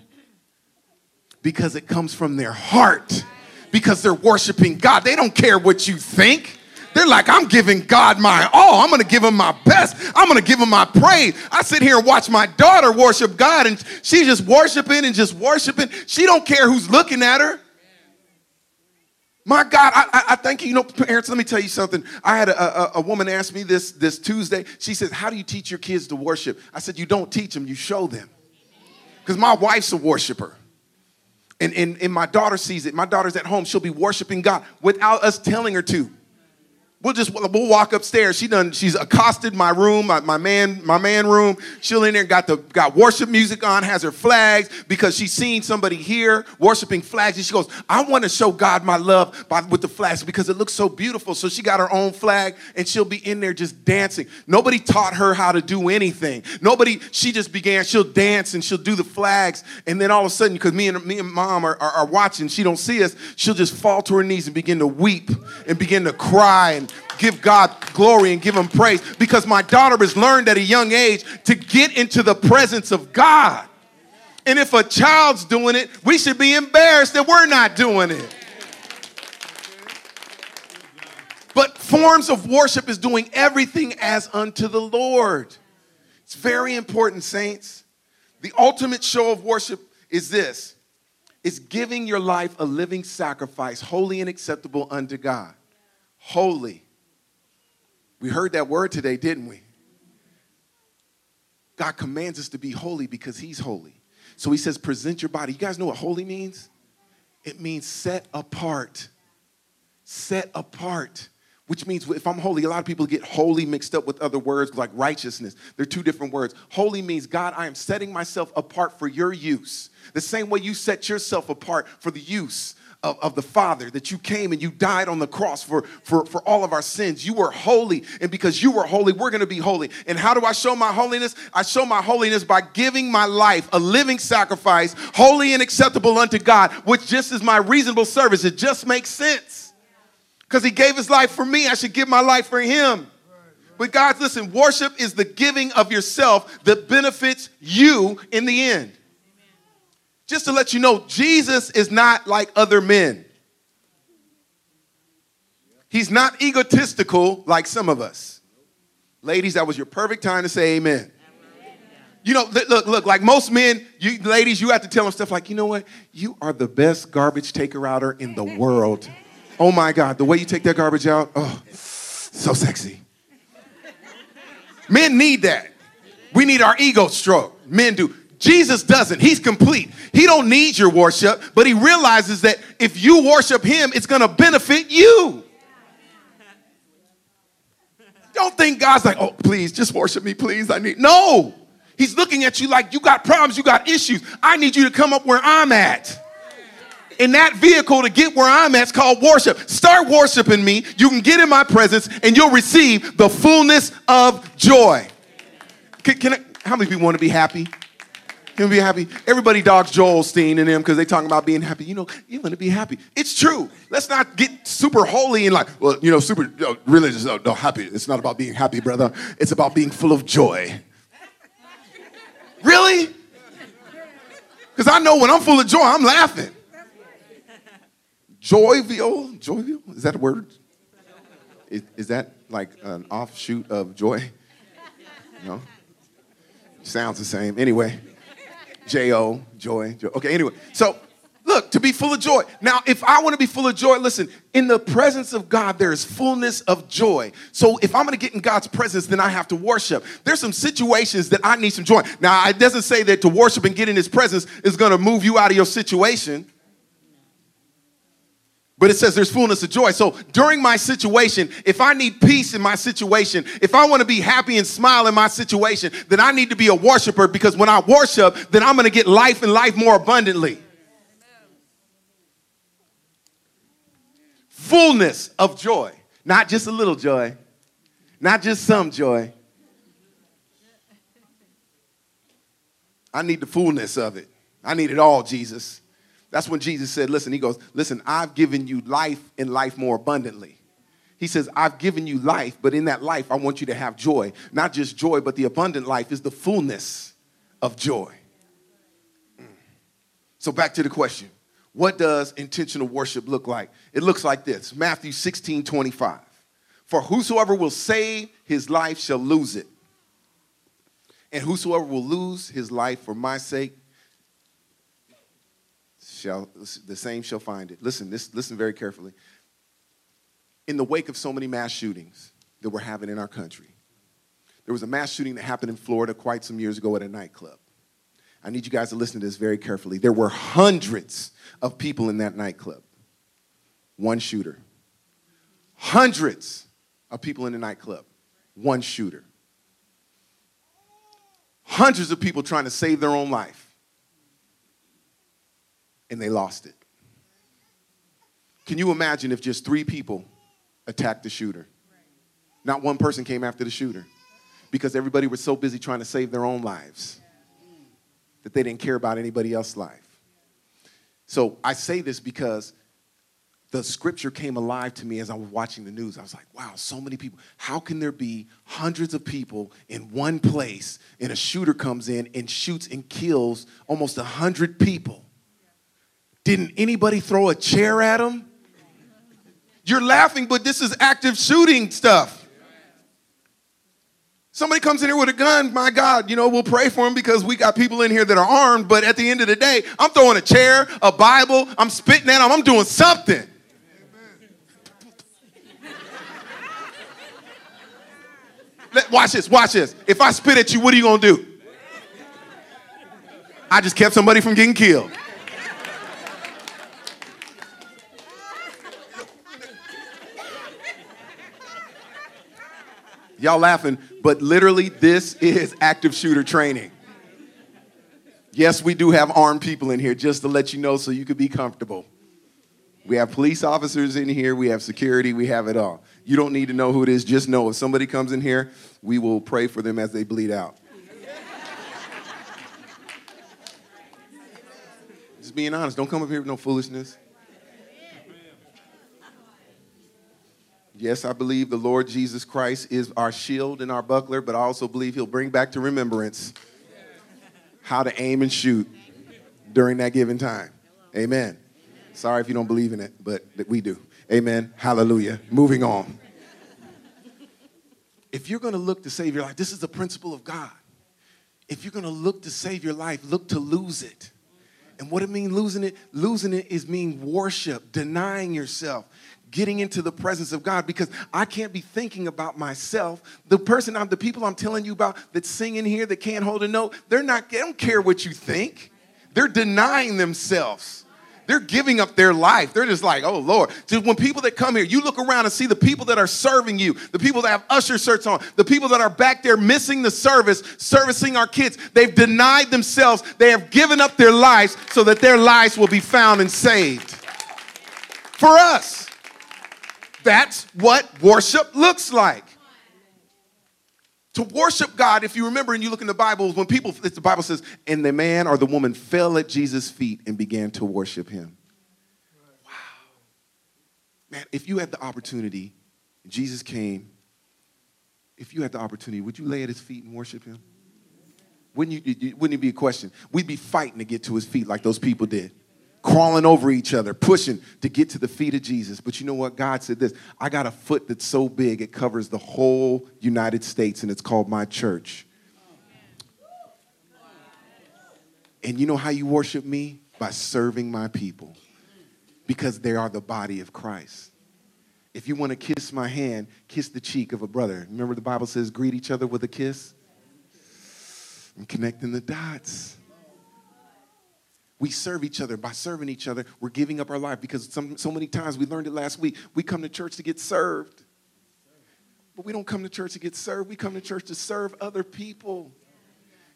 Because it comes from their heart. Because they're worshiping God. They don't care what you think. They're like, I'm giving God my all. I'm going to give him my best. I'm going to give him my praise. I sit here and watch my daughter worship God, and she's just worshiping and just worshiping. She don't care who's looking at her. My God, I, I, thank you. You know, parents, let me tell you something. I had a, a, a, woman ask me this this Tuesday. She says, How do you teach your kids to worship? I said, You don't teach them, you show them. Because my wife's a worshiper. And, and, and my daughter sees it. My daughter's at home. She'll be worshiping God without us telling her to. We'll just we'll walk upstairs. She done she's accosted my room, my, my man my man room. She'll in there got the got worship music on, has her flags because she's seen somebody here worshiping flags, and she goes, "I want to show God my love by, with the flags because it looks so beautiful." So she got her own flag, and she'll be in there just dancing. Nobody taught her how to do anything. Nobody. She just began. She'll dance and she'll do the flags, and then all of a sudden, because me and me and mom are, are, are watching, she don't see us. She'll just fall to her knees and begin to weep and begin to cry and give God glory and give him praise because my daughter has learned at a young age to get into the presence of God. And if a child's doing it, we should be embarrassed that we're not doing it. But forms of worship is doing everything as unto the Lord. It's very important, saints. The ultimate show of worship is this it's giving your life a living sacrifice, holy and acceptable unto God. Holy we heard that word today, didn't we? God commands us to be holy because He's holy. So He says, present your body. You guys know what holy means? It means set apart. Set apart. Which means if I'm holy, a lot of people get holy mixed up with other words like righteousness. They're two different words. Holy means, God, I am setting myself apart for your use. The same way you set yourself apart for the use of, of the Father, that you came and you died on the cross for, for, for all of our sins. You were holy, and because you were holy, we're gonna be holy. And how do I show my holiness? I show my holiness by giving my life a living sacrifice, holy and acceptable unto God, which just is my reasonable service. It just makes sense. Because He gave His life for me, I should give my life for Him. But guys, listen, worship is the giving of yourself that benefits you in the end just to let you know, Jesus is not like other men. He's not egotistical like some of us. Ladies, that was your perfect time to say amen. You know, look, look, like most men, you ladies, you have to tell them stuff like, you know what? You are the best garbage taker outer in the world. Oh my God, the way you take that garbage out, oh, so sexy. Men need that. We need our ego stroke. Men do. Jesus doesn't. He's complete. He don't need your worship, but he realizes that if you worship him, it's going to benefit you. Don't think God's like, "Oh, please just worship me, please. I need." No. He's looking at you like you got problems, you got issues. I need you to come up where I'm at. In that vehicle to get where I'm at, it's called worship. Start worshiping me. You can get in my presence and you'll receive the fullness of joy. Can, can I, how many people want to be happy? To be happy? Everybody dogs Joel Osteen and them because they talking about being happy. You know, you want to be happy. It's true. Let's not get super holy and like, well, you know, super know, religious. No, no, happy. It's not about being happy, brother. It's about being full of joy. really? Because I know when I'm full of joy, I'm laughing. Jovial? Jovial? Is that a word? Is, is that like an offshoot of joy? No? Sounds the same. Anyway. J O, joy, joy. Okay, anyway. So, look, to be full of joy. Now, if I want to be full of joy, listen, in the presence of God, there is fullness of joy. So, if I'm going to get in God's presence, then I have to worship. There's some situations that I need some joy. Now, it doesn't say that to worship and get in His presence is going to move you out of your situation. But it says there's fullness of joy. So during my situation, if I need peace in my situation, if I want to be happy and smile in my situation, then I need to be a worshiper because when I worship, then I'm going to get life and life more abundantly. Fullness of joy, not just a little joy, not just some joy. I need the fullness of it. I need it all, Jesus. That's when Jesus said, Listen, he goes, Listen, I've given you life and life more abundantly. He says, I've given you life, but in that life, I want you to have joy. Not just joy, but the abundant life is the fullness of joy. Mm. So, back to the question What does intentional worship look like? It looks like this Matthew 16 25. For whosoever will save his life shall lose it. And whosoever will lose his life for my sake shall the same shall find it. Listen, this, listen very carefully. In the wake of so many mass shootings that we're having in our country, there was a mass shooting that happened in Florida quite some years ago at a nightclub. I need you guys to listen to this very carefully. There were hundreds of people in that nightclub. One shooter. Hundreds of people in the nightclub. One shooter. Hundreds of people trying to save their own life and they lost it. Can you imagine if just three people attacked the shooter? Not one person came after the shooter because everybody was so busy trying to save their own lives that they didn't care about anybody else's life. So I say this because the scripture came alive to me as I was watching the news. I was like, wow, so many people. How can there be hundreds of people in one place and a shooter comes in and shoots and kills almost a hundred people? Didn't anybody throw a chair at him? You're laughing, but this is active shooting stuff. Somebody comes in here with a gun, my God, you know, we'll pray for him because we got people in here that are armed, but at the end of the day, I'm throwing a chair, a Bible, I'm spitting at them, I'm doing something. Let, watch this, watch this. If I spit at you, what are you gonna do? I just kept somebody from getting killed. Y'all laughing, but literally, this is active shooter training. Yes, we do have armed people in here, just to let you know so you could be comfortable. We have police officers in here, we have security, we have it all. You don't need to know who it is, just know if somebody comes in here, we will pray for them as they bleed out. just being honest, don't come up here with no foolishness. Yes, I believe the Lord Jesus Christ is our shield and our buckler, but I also believe he'll bring back to remembrance how to aim and shoot during that given time. Amen. Sorry if you don't believe in it, but we do. Amen. Hallelujah. Moving on. If you're going to look to save your life, this is the principle of God. If you're going to look to save your life, look to lose it. And what it means losing it? Losing it is mean worship, denying yourself, getting into the presence of God because I can't be thinking about myself. The person I'm, the people I'm telling you about that sing in here that can't hold a note, they're not, they don't care what you think. They're denying themselves. They're giving up their life. They're just like, oh Lord. When people that come here, you look around and see the people that are serving you, the people that have usher shirts on, the people that are back there missing the service, servicing our kids. They've denied themselves. They have given up their lives so that their lives will be found and saved. For us. That's what worship looks like. To worship God, if you remember and you look in the Bible, when people, the Bible says, and the man or the woman fell at Jesus' feet and began to worship him. Wow. Man, if you had the opportunity, Jesus came, if you had the opportunity, would you lay at his feet and worship him? Wouldn't, you, wouldn't it be a question? We'd be fighting to get to his feet like those people did crawling over each other, pushing to get to the feet of Jesus. But you know what? God said this I got a foot that's so big it covers the whole United States, and it's called my church. And you know how you worship me? By serving my people, because they are the body of Christ. If you want to kiss my hand, kiss the cheek of a brother. Remember, the Bible says, greet each other with a kiss? I'm connecting the dots. We serve each other. By serving each other, we're giving up our life because some, so many times we learned it last week. We come to church to get served. But we don't come to church to get served. We come to church to serve other people.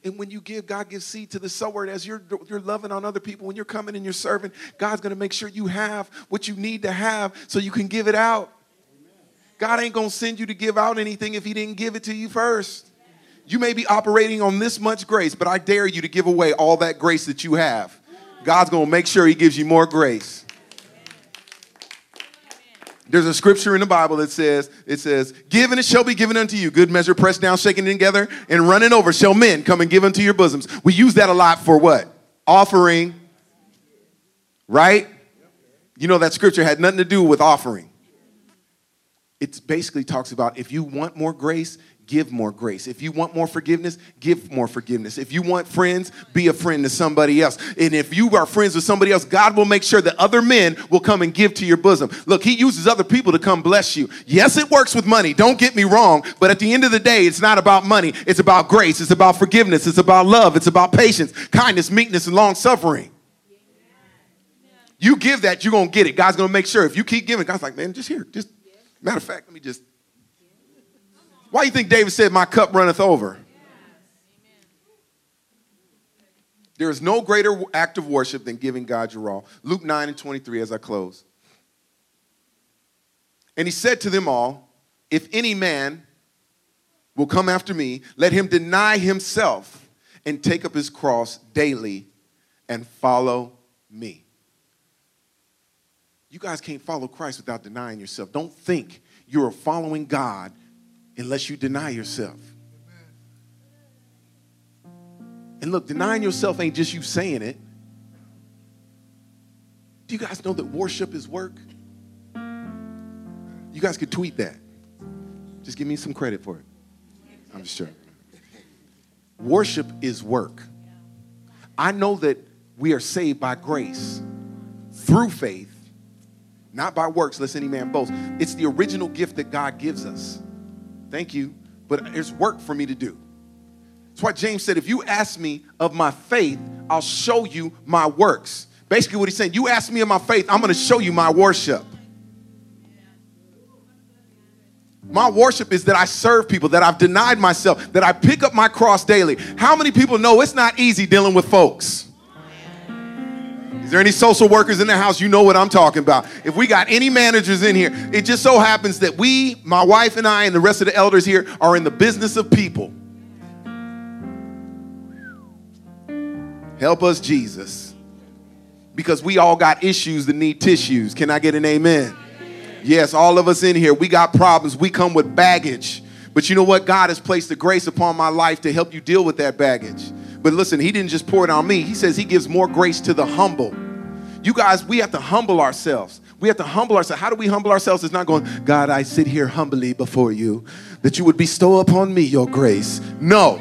And when you give, God gives seed to the sower. As you're, you're loving on other people, when you're coming and you're serving, God's going to make sure you have what you need to have so you can give it out. God ain't going to send you to give out anything if He didn't give it to you first. You may be operating on this much grace, but I dare you to give away all that grace that you have. God's going to make sure He gives you more grace. There's a scripture in the Bible that says, it says, give and it shall be given unto you. Good measure, pressed down, shaken together, and running over shall men come and give unto your bosoms. We use that a lot for what? Offering. Right? You know that scripture had nothing to do with offering. It basically talks about if you want more grace, give more grace. If you want more forgiveness, give more forgiveness. If you want friends, be a friend to somebody else. And if you are friends with somebody else, God will make sure that other men will come and give to your bosom. Look, He uses other people to come bless you. Yes, it works with money. Don't get me wrong. But at the end of the day, it's not about money. It's about grace. It's about forgiveness. It's about love. It's about patience, kindness, meekness, and long suffering. You give that, you're going to get it. God's going to make sure. If you keep giving, God's like, man, just here. Just matter of fact, let me just why do you think David said, My cup runneth over? There is no greater act of worship than giving God your all. Luke 9 and 23 as I close. And he said to them all, If any man will come after me, let him deny himself and take up his cross daily and follow me. You guys can't follow Christ without denying yourself. Don't think you're following God unless you deny yourself. And look, denying yourself ain't just you saying it. Do you guys know that worship is work? You guys could tweet that. Just give me some credit for it. I'm sure. Worship is work. I know that we are saved by grace through faith, not by works, lest any man boast. It's the original gift that God gives us. Thank you, but there's work for me to do. That's why James said, if you ask me of my faith, I'll show you my works. Basically, what he's saying, you ask me of my faith, I'm going to show you my worship. My worship is that I serve people, that I've denied myself, that I pick up my cross daily. How many people know it's not easy dealing with folks? Is there any social workers in the house? You know what I'm talking about. If we got any managers in here, it just so happens that we, my wife and I, and the rest of the elders here are in the business of people. Help us, Jesus. Because we all got issues that need tissues. Can I get an amen? Yes, all of us in here, we got problems. We come with baggage. But you know what? God has placed the grace upon my life to help you deal with that baggage. But listen, he didn't just pour it on me. He says he gives more grace to the humble. You guys, we have to humble ourselves. We have to humble ourselves. How do we humble ourselves? It's not going, God, I sit here humbly before you, that you would bestow upon me your grace. No,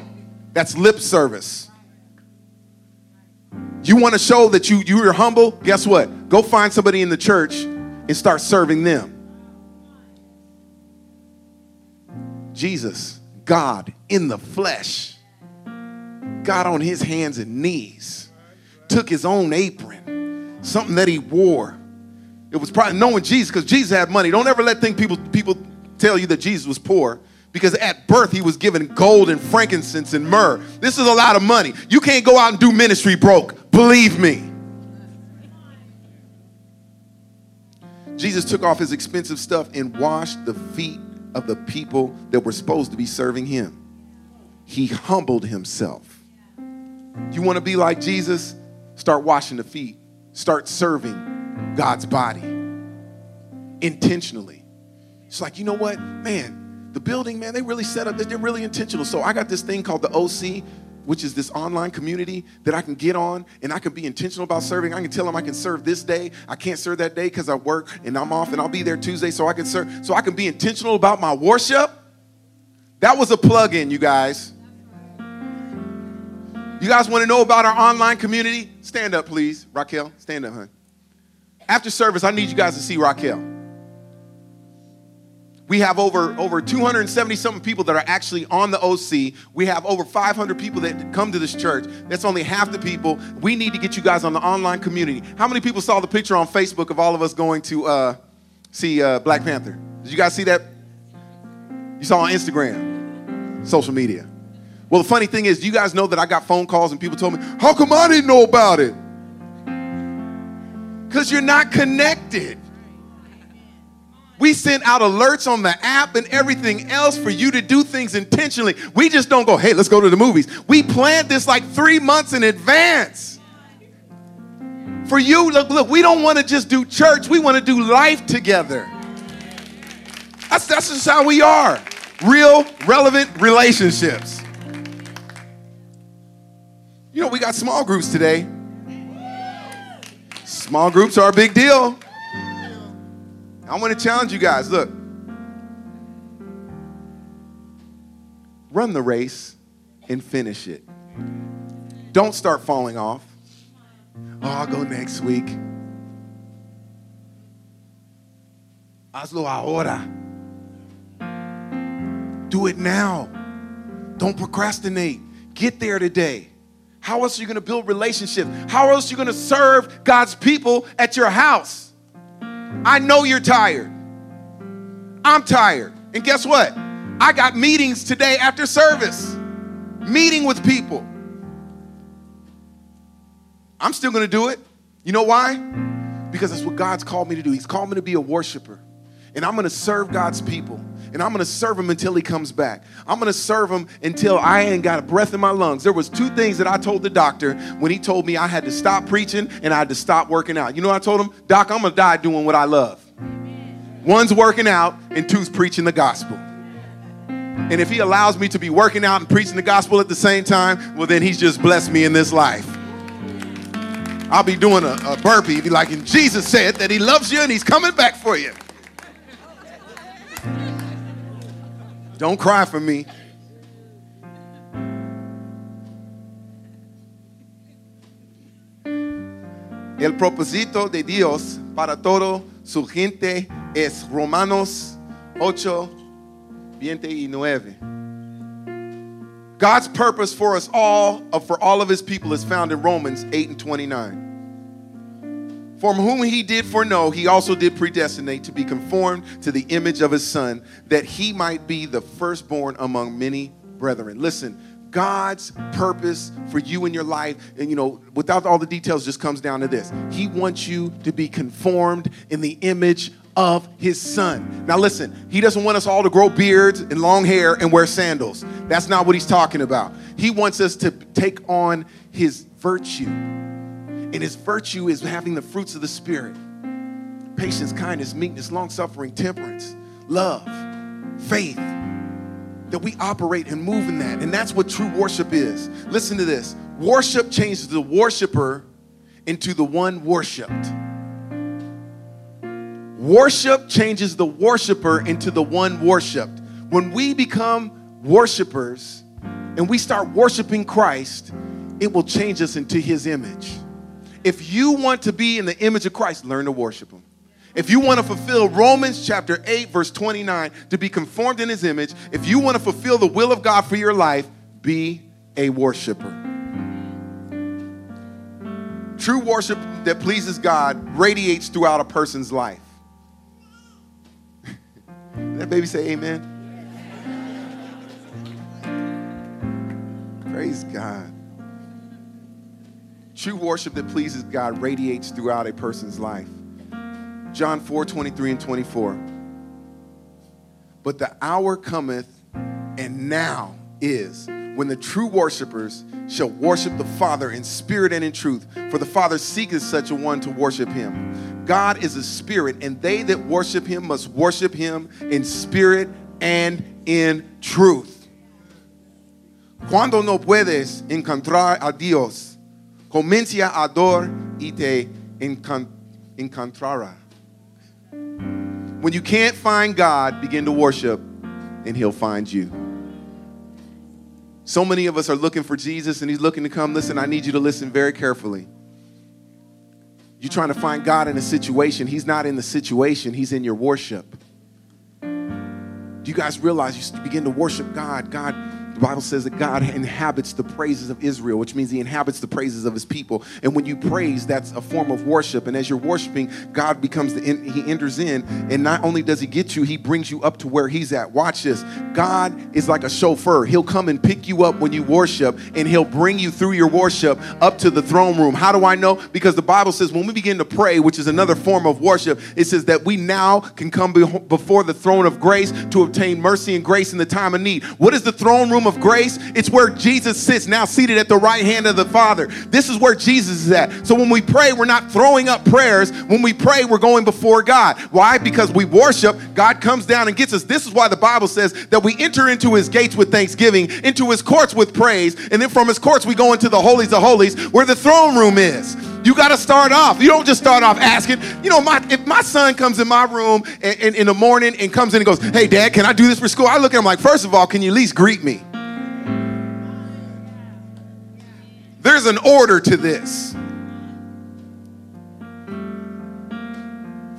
that's lip service. You want to show that you, you're humble? Guess what? Go find somebody in the church and start serving them. Jesus, God in the flesh got on his hands and knees, took his own apron, something that he wore. It was probably knowing Jesus because Jesus had money. Don't ever let think people people tell you that Jesus was poor because at birth he was given gold and frankincense and myrrh. This is a lot of money. You can't go out and do ministry broke. Believe me. Jesus took off his expensive stuff and washed the feet of the people that were supposed to be serving him. He humbled himself. You want to be like Jesus? Start washing the feet. Start serving God's body intentionally. It's like, you know what? Man, the building, man, they really set up, they're really intentional. So I got this thing called the OC, which is this online community that I can get on and I can be intentional about serving. I can tell them I can serve this day. I can't serve that day because I work and I'm off and I'll be there Tuesday so I can serve. So I can be intentional about my worship. That was a plug in, you guys. You guys want to know about our online community? Stand up, please. Raquel, stand up, hon. After service, I need you guys to see Raquel. We have over, over 270 something people that are actually on the OC. We have over 500 people that come to this church. That's only half the people. We need to get you guys on the online community. How many people saw the picture on Facebook of all of us going to uh, see uh, Black Panther? Did you guys see that? You saw on Instagram, social media. Well, the funny thing is, you guys know that I got phone calls and people told me, How come I didn't know about it? Because you're not connected. We send out alerts on the app and everything else for you to do things intentionally. We just don't go, hey, let's go to the movies. We planned this like three months in advance. For you, look, look, we don't want to just do church, we want to do life together. That's, that's just how we are. Real, relevant relationships. You know, we got small groups today. Small groups are a big deal. I want to challenge you guys. Look, run the race and finish it. Don't start falling off. Oh, I'll go next week. Hazlo ahora. Do it now. Don't procrastinate. Get there today. How else are you going to build relationships? How else are you going to serve God's people at your house? I know you're tired. I'm tired. And guess what? I got meetings today after service, meeting with people. I'm still going to do it. You know why? Because that's what God's called me to do. He's called me to be a worshiper. And I'm going to serve God's people. And I'm going to serve him until he comes back. I'm going to serve him until I ain't got a breath in my lungs. There was two things that I told the doctor when he told me I had to stop preaching and I had to stop working out. You know I told him? Doc, I'm going to die doing what I love. One's working out and two's preaching the gospel. And if he allows me to be working out and preaching the gospel at the same time, well, then he's just blessed me in this life. I'll be doing a, a burpee, be like, and Jesus said that he loves you and he's coming back for you. Don't cry for me. El propósito de Dios para todo su gente es Romanos 8, 29. God's purpose for us all, uh, for all of his people, is found in Romans 8 and 29. From whom he did foreknow, he also did predestinate to be conformed to the image of his son, that he might be the firstborn among many brethren. Listen, God's purpose for you in your life, and you know, without all the details, just comes down to this. He wants you to be conformed in the image of his son. Now, listen, he doesn't want us all to grow beards and long hair and wear sandals. That's not what he's talking about. He wants us to take on his virtue. And his virtue is having the fruits of the Spirit patience, kindness, meekness, long suffering, temperance, love, faith. That we operate and move in that. And that's what true worship is. Listen to this worship changes the worshiper into the one worshiped. Worship changes the worshiper into the one worshiped. When we become worshipers and we start worshiping Christ, it will change us into his image. If you want to be in the image of Christ, learn to worship him. If you want to fulfill Romans chapter 8, verse 29, to be conformed in his image, if you want to fulfill the will of God for your life, be a worshiper. True worship that pleases God radiates throughout a person's life. that baby say amen? Praise God. True worship that pleases God radiates throughout a person's life. John 4 23 and 24. But the hour cometh, and now is, when the true worshipers shall worship the Father in spirit and in truth. For the Father seeketh such a one to worship him. God is a spirit, and they that worship him must worship him in spirit and in truth. Cuando no puedes encontrar a Dios, comienza a adorar y te encontrará. When you can't find God, begin to worship, and He'll find you. So many of us are looking for Jesus, and He's looking to come. Listen, I need you to listen very carefully. You're trying to find God in a situation. He's not in the situation, He's in your worship. Do you guys realize you begin to worship God, God the Bible says that God inhabits the praises of Israel, which means he inhabits the praises of his people. And when you praise, that's a form of worship. And as you're worshiping, God becomes the he enters in, and not only does he get you, he brings you up to where he's at. Watch this. God is like a chauffeur. He'll come and pick you up when you worship, and he'll bring you through your worship up to the throne room. How do I know? Because the Bible says when we begin to pray, which is another form of worship, it says that we now can come before the throne of grace to obtain mercy and grace in the time of need. What is the throne room? Of grace, it's where Jesus sits now seated at the right hand of the Father. This is where Jesus is at. So when we pray, we're not throwing up prayers. When we pray, we're going before God. Why? Because we worship, God comes down and gets us. This is why the Bible says that we enter into his gates with thanksgiving, into his courts with praise, and then from his courts we go into the holies of holies where the throne room is. You got to start off. You don't just start off asking. You know, my if my son comes in my room in, in, in the morning and comes in and goes, "Hey, Dad, can I do this for school?" I look at him like, first of all, can you at least greet me? There's an order to this.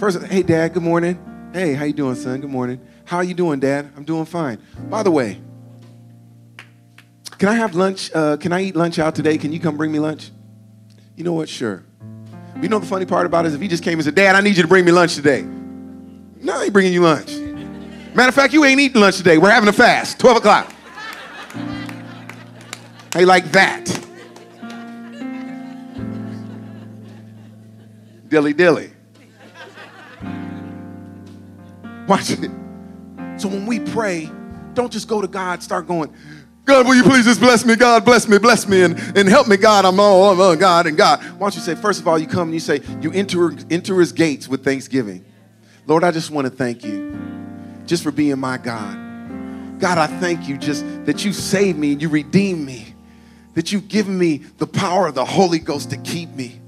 First, hey, Dad, good morning. Hey, how you doing, son? Good morning. How are you doing, Dad? I'm doing fine. By the way, can I have lunch? Uh, can I eat lunch out today? Can you come bring me lunch? You know what? Sure. You know the funny part about it is if he just came and said, Dad, I need you to bring me lunch today. No, I ain't bringing you lunch. Matter of fact, you ain't eating lunch today. We're having a fast, 12 o'clock. Hey, like that. Dilly dilly. Watch it. So when we pray, don't just go to God, start going, God, will you please just bless me? God, bless me, bless me, and, and help me, God. I'm all oh, God and God. Why don't you say, first of all, you come and you say, you enter, enter his gates with thanksgiving. Lord, I just want to thank you just for being my God. God, I thank you just that you saved me and you redeemed me, that you've given me the power of the Holy Ghost to keep me.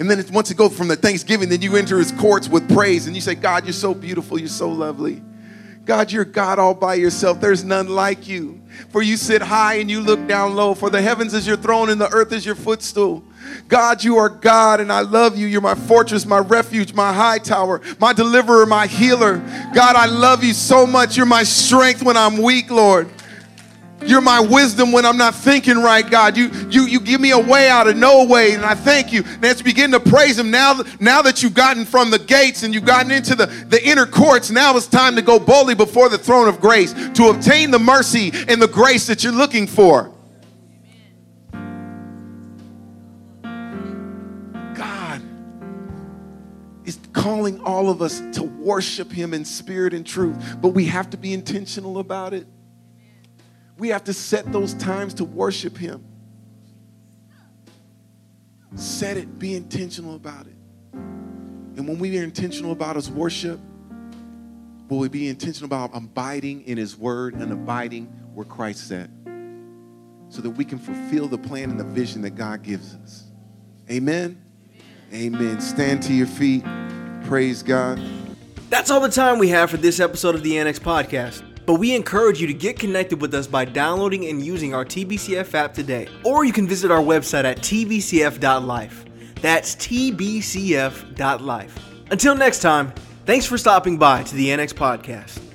And then once you go from the thanksgiving, then you enter his courts with praise and you say, God, you're so beautiful, you're so lovely. God, you're God all by yourself. There's none like you. For you sit high and you look down low. For the heavens is your throne and the earth is your footstool. God, you are God and I love you. You're my fortress, my refuge, my high tower, my deliverer, my healer. God, I love you so much. You're my strength when I'm weak, Lord. You're my wisdom when I'm not thinking right, God. You, you, you give me a way out of no way, and I thank you. And as you begin to praise Him, now, now that you've gotten from the gates and you've gotten into the, the inner courts, now it's time to go boldly before the throne of grace to obtain the mercy and the grace that you're looking for. God is calling all of us to worship Him in spirit and truth, but we have to be intentional about it. We have to set those times to worship Him. Set it, be intentional about it. And when we are intentional about His worship, will we be intentional about abiding in His Word and abiding where Christ at? So that we can fulfill the plan and the vision that God gives us. Amen. Amen. Stand to your feet. Praise God. That's all the time we have for this episode of the Annex Podcast. But we encourage you to get connected with us by downloading and using our TBCF app today. Or you can visit our website at tbcf.life. That's tbcf.life. Until next time, thanks for stopping by to the Annex Podcast.